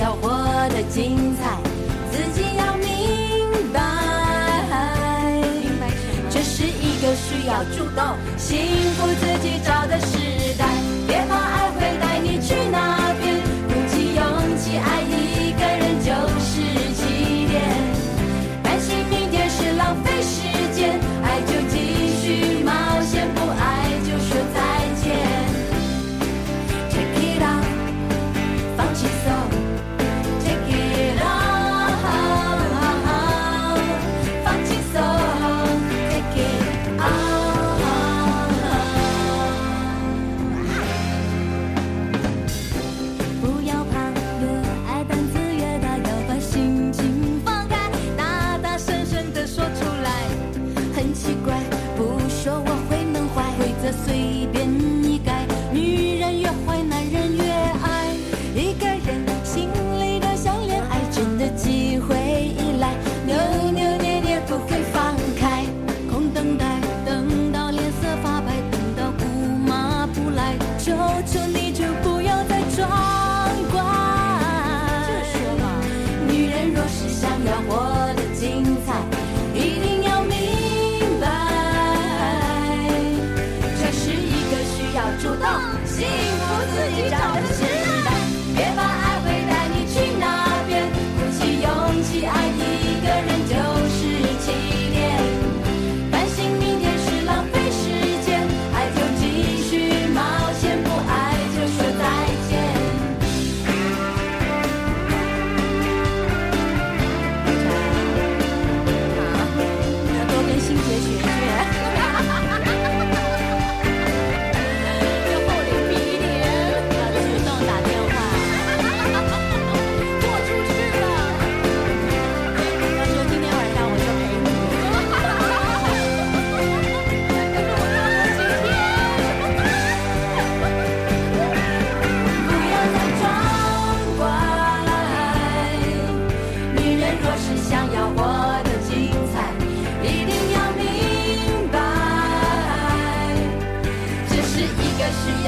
要活得精彩，自己要明白。这是一个需要主动、幸福自己找的事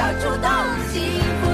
个需要主动、幸福。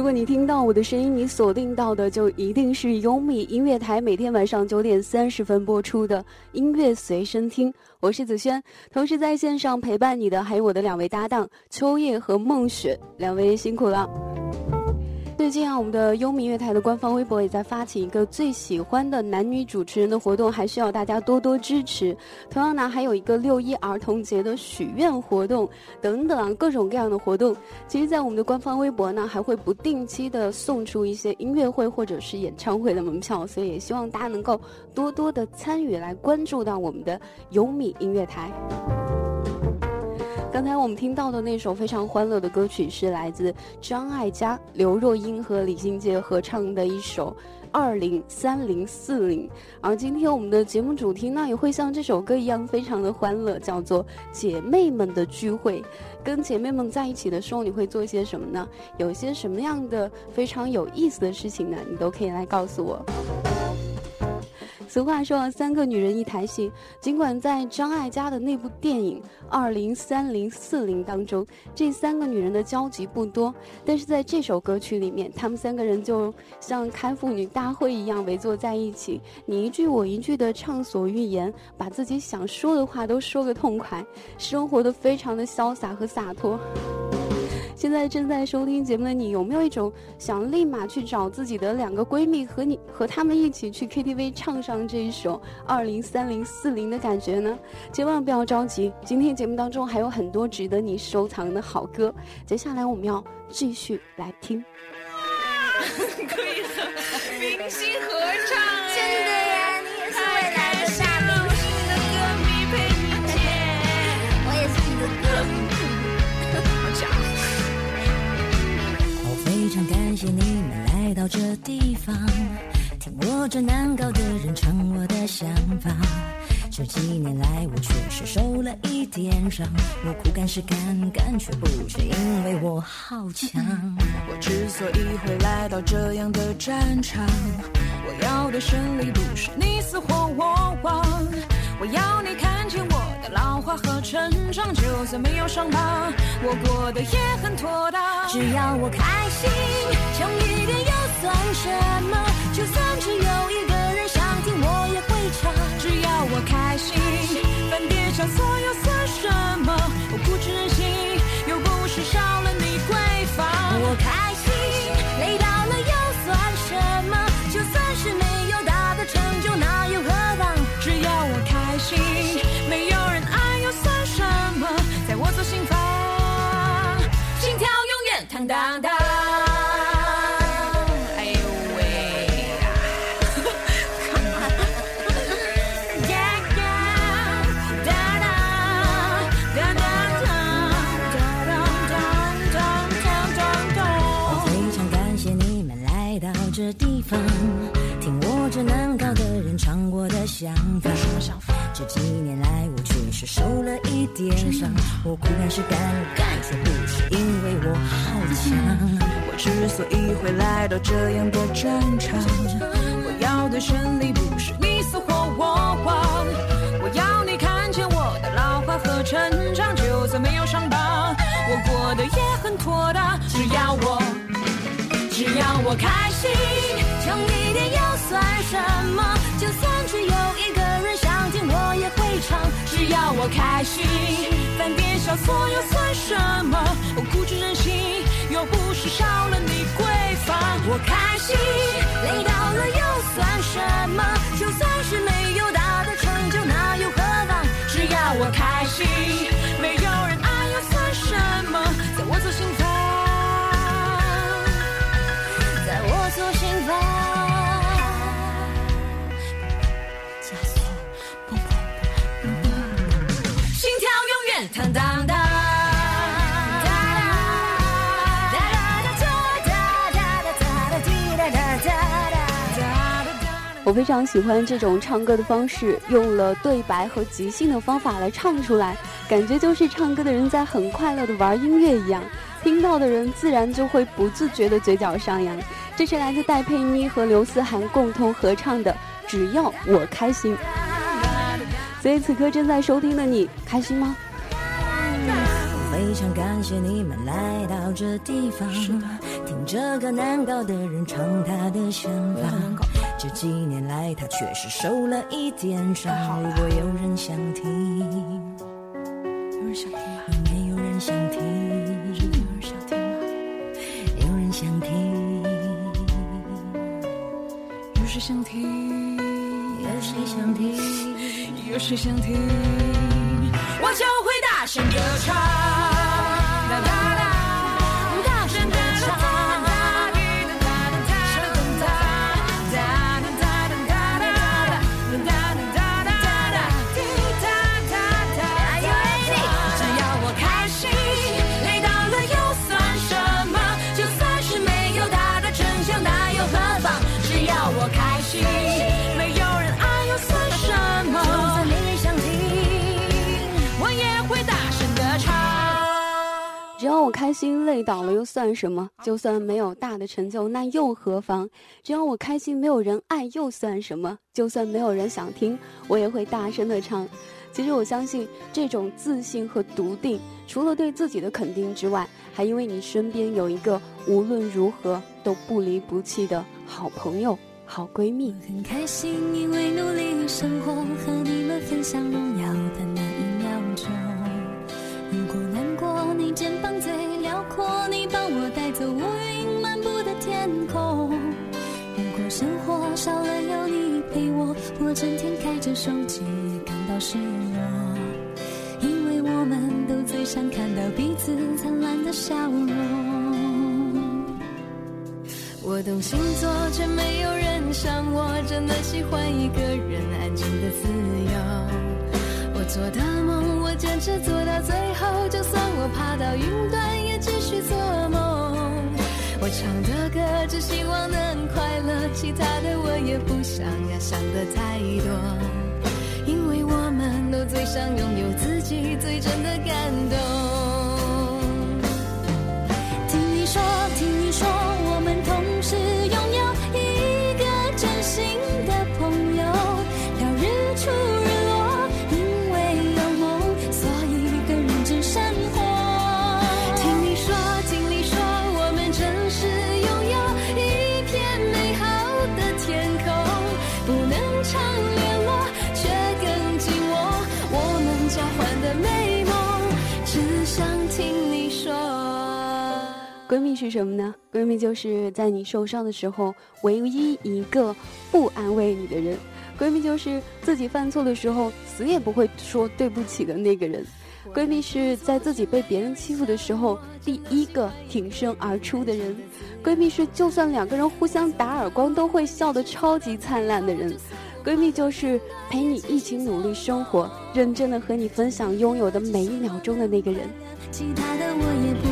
如果你听到我的声音，你锁定到的就一定是优米音乐台每天晚上九点三十分播出的音乐随身听。我是子轩，同时在线上陪伴你的还有我的两位搭档秋叶和梦雪，两位辛苦了。最近啊，我们的优米乐台的官方微博也在发起一个最喜欢的男女主持人的活动，还需要大家多多支持。同样呢，还有一个六一儿童节的许愿活动等等各种各样的活动。其实，在我们的官方微博呢，还会不定期的送出一些音乐会或者是演唱会的门票，所以也希望大家能够多多的参与，来关注到我们的优米音乐台。刚才我们听到的那首非常欢乐的歌曲是来自张艾嘉、刘若英和李心洁合唱的一首《二零三零四零》。而今天我们的节目主题呢，也会像这首歌一样非常的欢乐，叫做“姐妹们的聚会”。跟姐妹们在一起的时候，你会做一些什么呢？有些什么样的非常有意思的事情呢？你都可以来告诉我。俗话说，三个女人一台戏。尽管在张艾嘉的那部电影《二零三零四零》当中，这三个女人的交集不多，但是在这首歌曲里面，她们三个人就像开妇女大会一样围坐在一起，你一句我一句的畅所欲言，把自己想说的话都说个痛快，生活的非常的潇洒和洒脱。现在正在收听节目的你，有没有一种想立马去找自己的两个闺蜜，和你和她们一起去 KTV 唱上这一首《二零三零四零》的感觉呢？千万不要着急，今天节目当中还有很多值得你收藏的好歌。接下来我们要继续来听。可以和明星合唱，谢你们来到这地方，听我这难搞的人唱我的想法。这几年来，我确实受了一点伤，我苦干是干干，却不是因为我好强。我之所以会来到这样的战场，我要的胜利不是你死或我亡，我要你看见我的老化和成长，就算没有伤疤，我过得也很妥当。只要我开心，强一点又算什么？就算只有一个人想听，我也会唱。只要我开心，翻点小错又算什么？我固执任方，听我这难搞的人唱我的想法。这几年来，我确实受了一点伤，我苦干是干干，却不是因为我好强。我之所以会来到这样的战场，我要的胜利不是你死或我亡，我要你看见我的老化和成长，就算没有伤疤，我过得也很妥当。只要我，只要我开心，强一点又算什么？就算只有一个人想听，我也会唱。只要我开心，犯点小错又算什么？我固执任性，又不是少了你闺房。我开心，我非常喜欢这种唱歌的方式，用了对白和即兴的方法来唱出来，感觉就是唱歌的人在很快乐的玩音乐一样，听到的人自然就会不自觉的嘴角上扬。这是来自戴佩妮和刘思涵共同合唱的《只要我开心》。所以此刻正在收听的你，开心吗？我非常感谢你们来到这地方，听这个难搞的人唱他的想法。这几年来，他确实受了一点伤。如果有人想听，有人想听吗？没有人想听，真的有人想听吗？有人想听，有谁想听？有谁想听？有谁想听？我就会大声歌唱，开心累倒了又算什么？就算没有大的成就，那又何妨？只要我开心，没有人爱又算什么？就算没有人想听，我也会大声的唱。其实我相信，这种自信和笃定，除了对自己的肯定之外，还因为你身边有一个无论如何都不离不弃的好朋友、好闺蜜。很开心，因为努力生活，和你们分享荣耀的手机也感到失落。因为我们都最想看到彼此灿烂的笑容。我懂星座，却没有人像我，真的喜欢一个人安静的自由。我做的梦，我坚持做到最后，就算我爬到云端，也继续做梦。我唱的歌，只希望能快乐，其他的我也不想要想的太多，为我们都最想拥有自己最真的感动。闺蜜是什么呢？闺蜜就是在你受伤的时候唯一一个不安慰你的人。闺蜜就是自己犯错的时候死也不会说对不起的那个人。闺蜜是在自己被别人欺负的时候第一个挺身而出的人。闺蜜是就算两个人互相打耳光都会笑得超级灿烂的人。闺蜜就是陪你一起努力生活，认真的和你分享拥有的每一秒钟的那个人。其他的我也不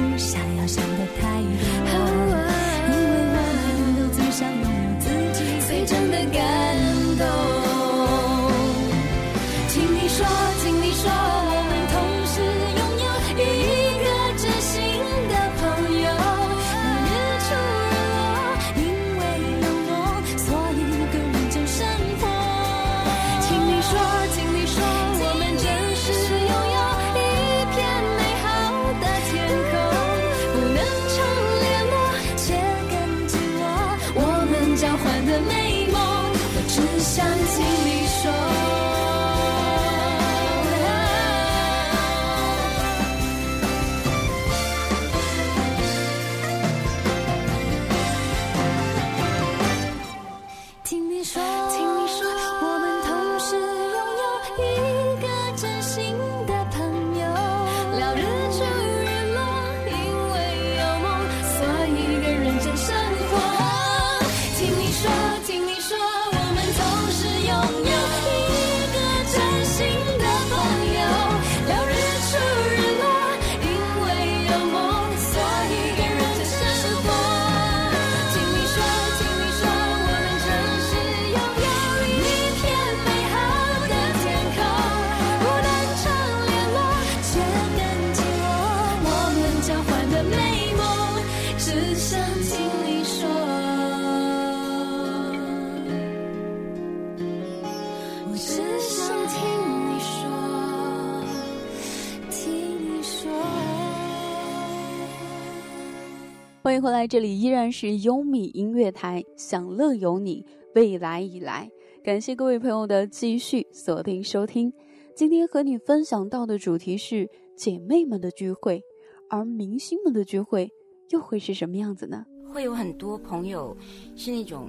迎回来，这里依然是优米音乐台，享乐有你，未来已来。感谢各位朋友的继续锁定收听。今天和你分享到的主题是姐妹们的聚会，而明星们的聚会又会是什么样子呢？会有很多朋友是那种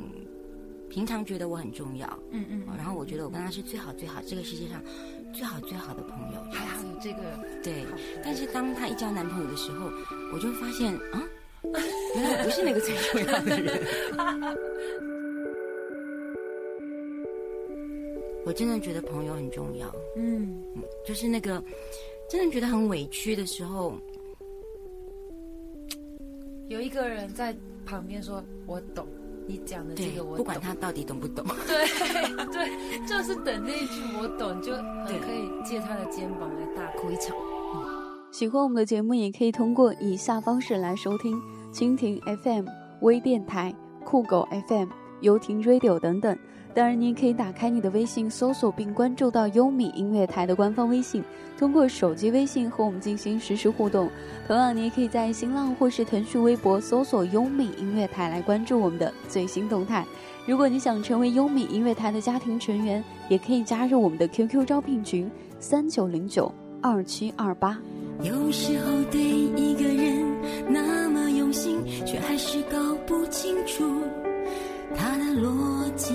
平常觉得我很重要，嗯嗯，然后我觉得我跟他是最好最好这个世界上最好最好的朋友，这还好有这个对。但是当他一交男朋友的时候，我就发现啊，原来我不是那个最重要的人。我真的觉得朋友很重要，嗯，嗯，就是那个真的觉得很委屈的时候，有一个人在旁边说：“我懂你讲的这个，，我懂。”不管他到底懂不懂，对对，就是等那一句“我懂”，就很可以借他的肩膀来大哭一场。喜欢我们的节目，也可以通过以下方式来收听：蜻蜓 FM、微电台、酷狗 FM、游艇 Radio 等等。当然，你也可以打开你的微信，搜索并关注到优米音乐台的官方微信，通过手机微信和我们进行实时互动。同样，你也可以在新浪或是腾讯微博搜索“优米音乐台”来关注我们的最新动态。如果你想成为优米音乐台的家庭成员，也可以加入我们的 QQ 招聘群：三九零九二七二八。有时候对一个人那么用心，却还是搞不清楚他的逻辑。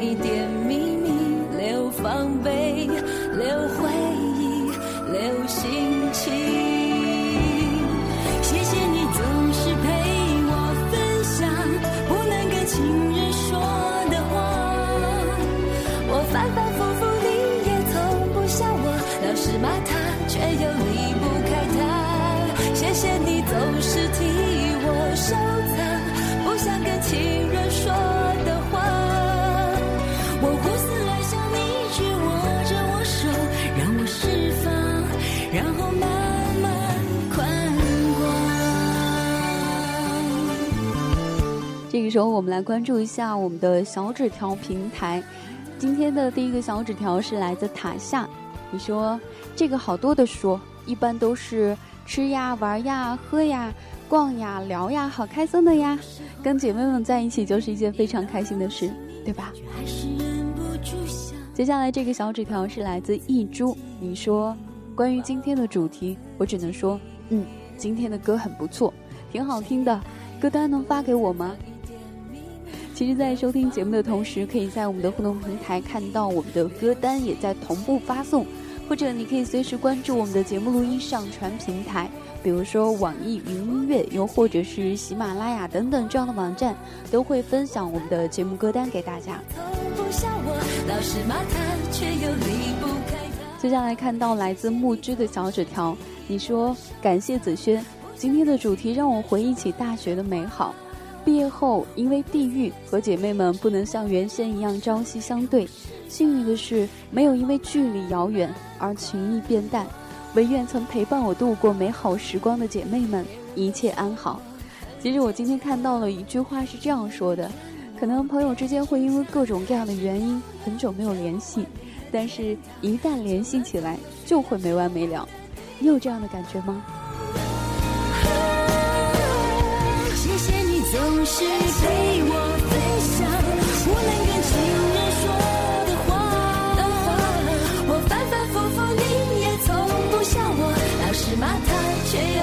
一点秘密，留防备，留回忆，时候，我们来关注一下我们的小纸条平台。今天的第一个小纸条是来自塔夏，你说这个好多的说，一般都是吃呀、玩呀、喝呀、逛呀、聊呀，好开心的呀。跟姐妹们在一起就是一件非常开心的事，对吧？接下来这个小纸条是来自一株，你说关于今天的主题，我只能说，嗯，今天的歌很不错，挺好听的，歌单能发给我吗？其实，在收听节目的同时，可以在我们的互动平台看到我们的歌单也在同步发送，或者你可以随时关注我们的节目录音上传平台，比如说网易云音乐，又或者是喜马拉雅等等这样的网站，都会分享我们的节目歌单给大家。接下来看到来自木之的小纸条，你说感谢子轩，今天的主题让我回忆起大学的美好。毕业后因为地域和姐妹们不能像原先一样朝夕相对，幸运的是没有因为距离遥远而情谊变淡。唯愿曾陪伴我度过美好时光的姐妹们一切安好。其实我今天看到了一句话是这样说的：可能朋友之间会因为各种各样的原因很久没有联系，但是一旦联系起来就会没完没了。你有这样的感觉吗？是陪我分享不能跟情人说的话。我反反复复，你也从不笑我，老是骂他，却又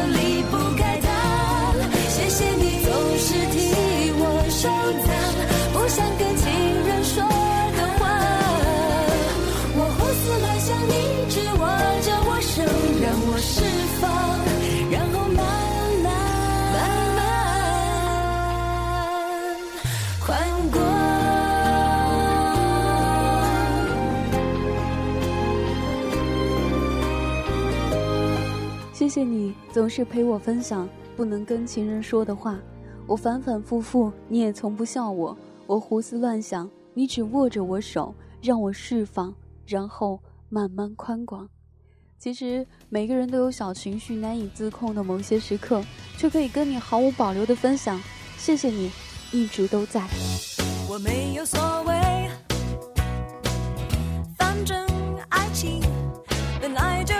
谢你总是陪我分享不能跟情人说的话，我反反复复，你也从不笑我。我胡思乱想，你只握着我手，让我释放，然后慢慢宽广。其实每个人都有小情绪难以自控的某些时刻，却可以跟你毫无保留的分享。谢谢你，一直都在。我没有所谓，反正爱情本来就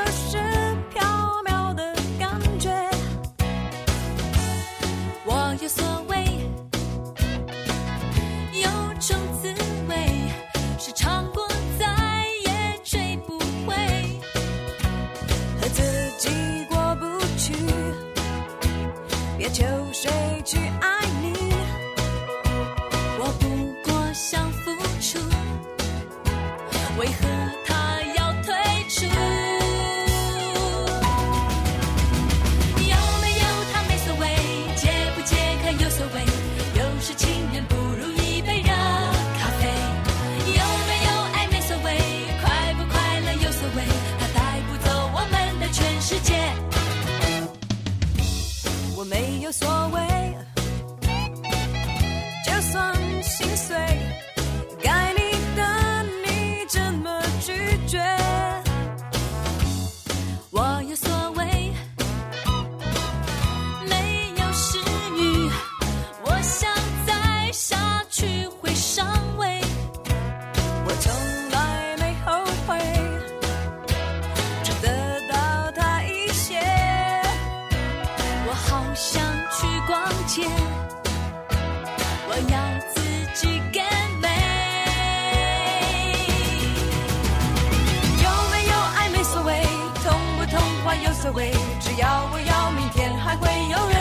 所谓，只要我要，明天还会有人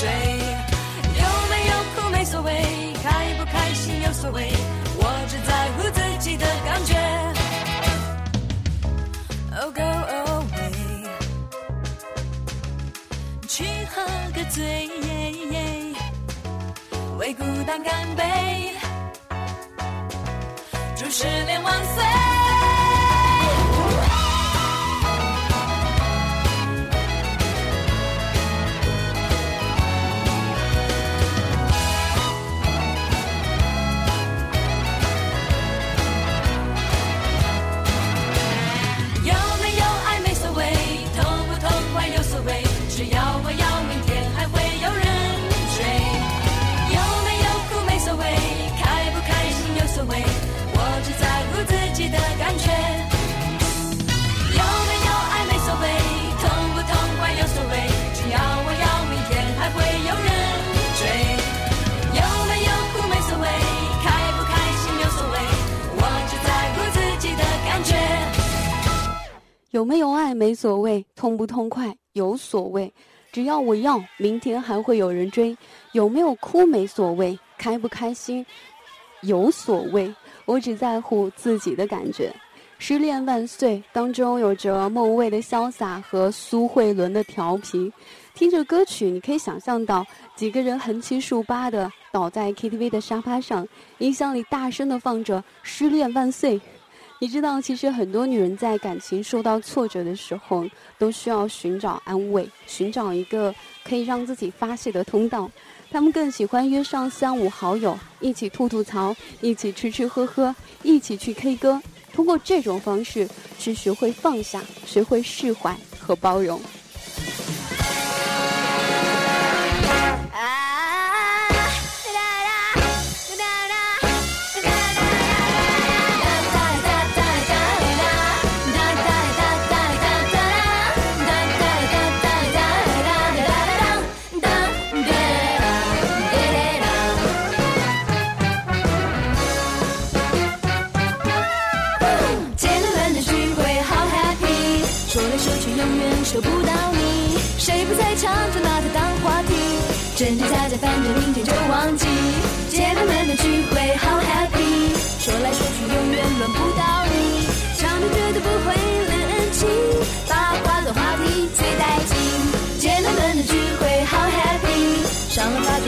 追。有没有哭没所谓，开不开心有所谓，我只在乎自己的感觉。Oh go away，去喝个醉，为孤单干杯，祝失恋万岁。只要我要明天还会有人追。有没有苦没所谓开不开心有所谓我只在乎自己的感觉。有没有爱没所谓痛不痛快有所谓只要我要明天还会有人追。有没有苦没所谓开不开心有所谓我只在乎自己的感觉。有没有爱没所谓痛不痛快有所谓，只要我要，明天还会有人追。有没有哭没所谓，开不开心有所谓，我只在乎自己的感觉。失恋万岁当中有着孟蔚的潇洒和苏慧伦的调皮，听着歌曲，你可以想象到几个人横七竖八的倒在 KTV 的沙发上，音箱里大声的放着《失恋万岁》。你知道，其实很多女人在感情受到挫折的时候，都需要寻找安慰，寻找一个可以让自己发泄的通道。她们更喜欢约上三五好友，一起吐吐槽，一起吃吃喝喝，一起去 K 歌。通过这种方式去学会放下，学会释怀和包容。真真假假反正明天就忘记。姐妹们的聚会好 happy，说来说去永远轮不到你，场面绝对不会冷清，八卦的话题最带劲。姐妹们的聚会好 happy，上了发觉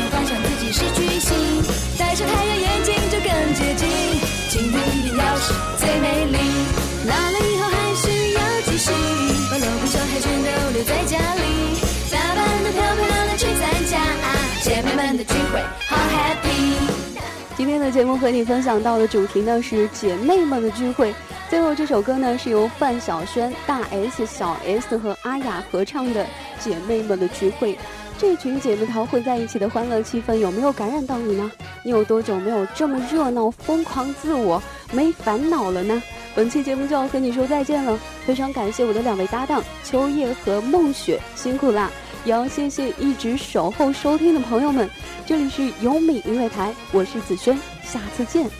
节目和你分享到的主题呢是姐妹们的聚会。最后这首歌呢是由范晓萱、大 S、小 S 和阿雅合唱的《姐妹们的聚会》。这群姐妹淘混在一起的欢乐气氛有没有感染到你呢？你有多久没有这么热闹、疯狂、自我、没烦恼了呢？本期节目就要和你说再见了，非常感谢我的两位搭档秋叶和梦雪，辛苦啦！也要谢谢一直守候收听的朋友们。这里是优米音乐台，我是子轩，下次见。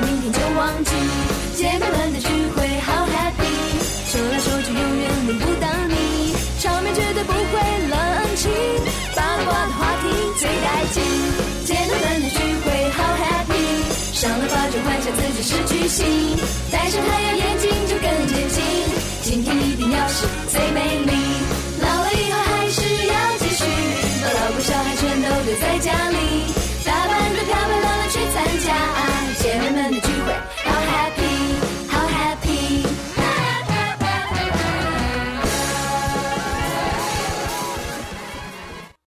明天就忘记。姐妹们的聚会好 happy，说来说去永远轮不到你，场面绝对不会冷清，八卦的话题最带劲。姐妹们的聚会好 happy，上了发就幻想自己是巨星，戴上太阳眼镜就更接近，今天一定要是最美丽。老了以后还是要继续，把老公小孩全都留在家里，打扮的漂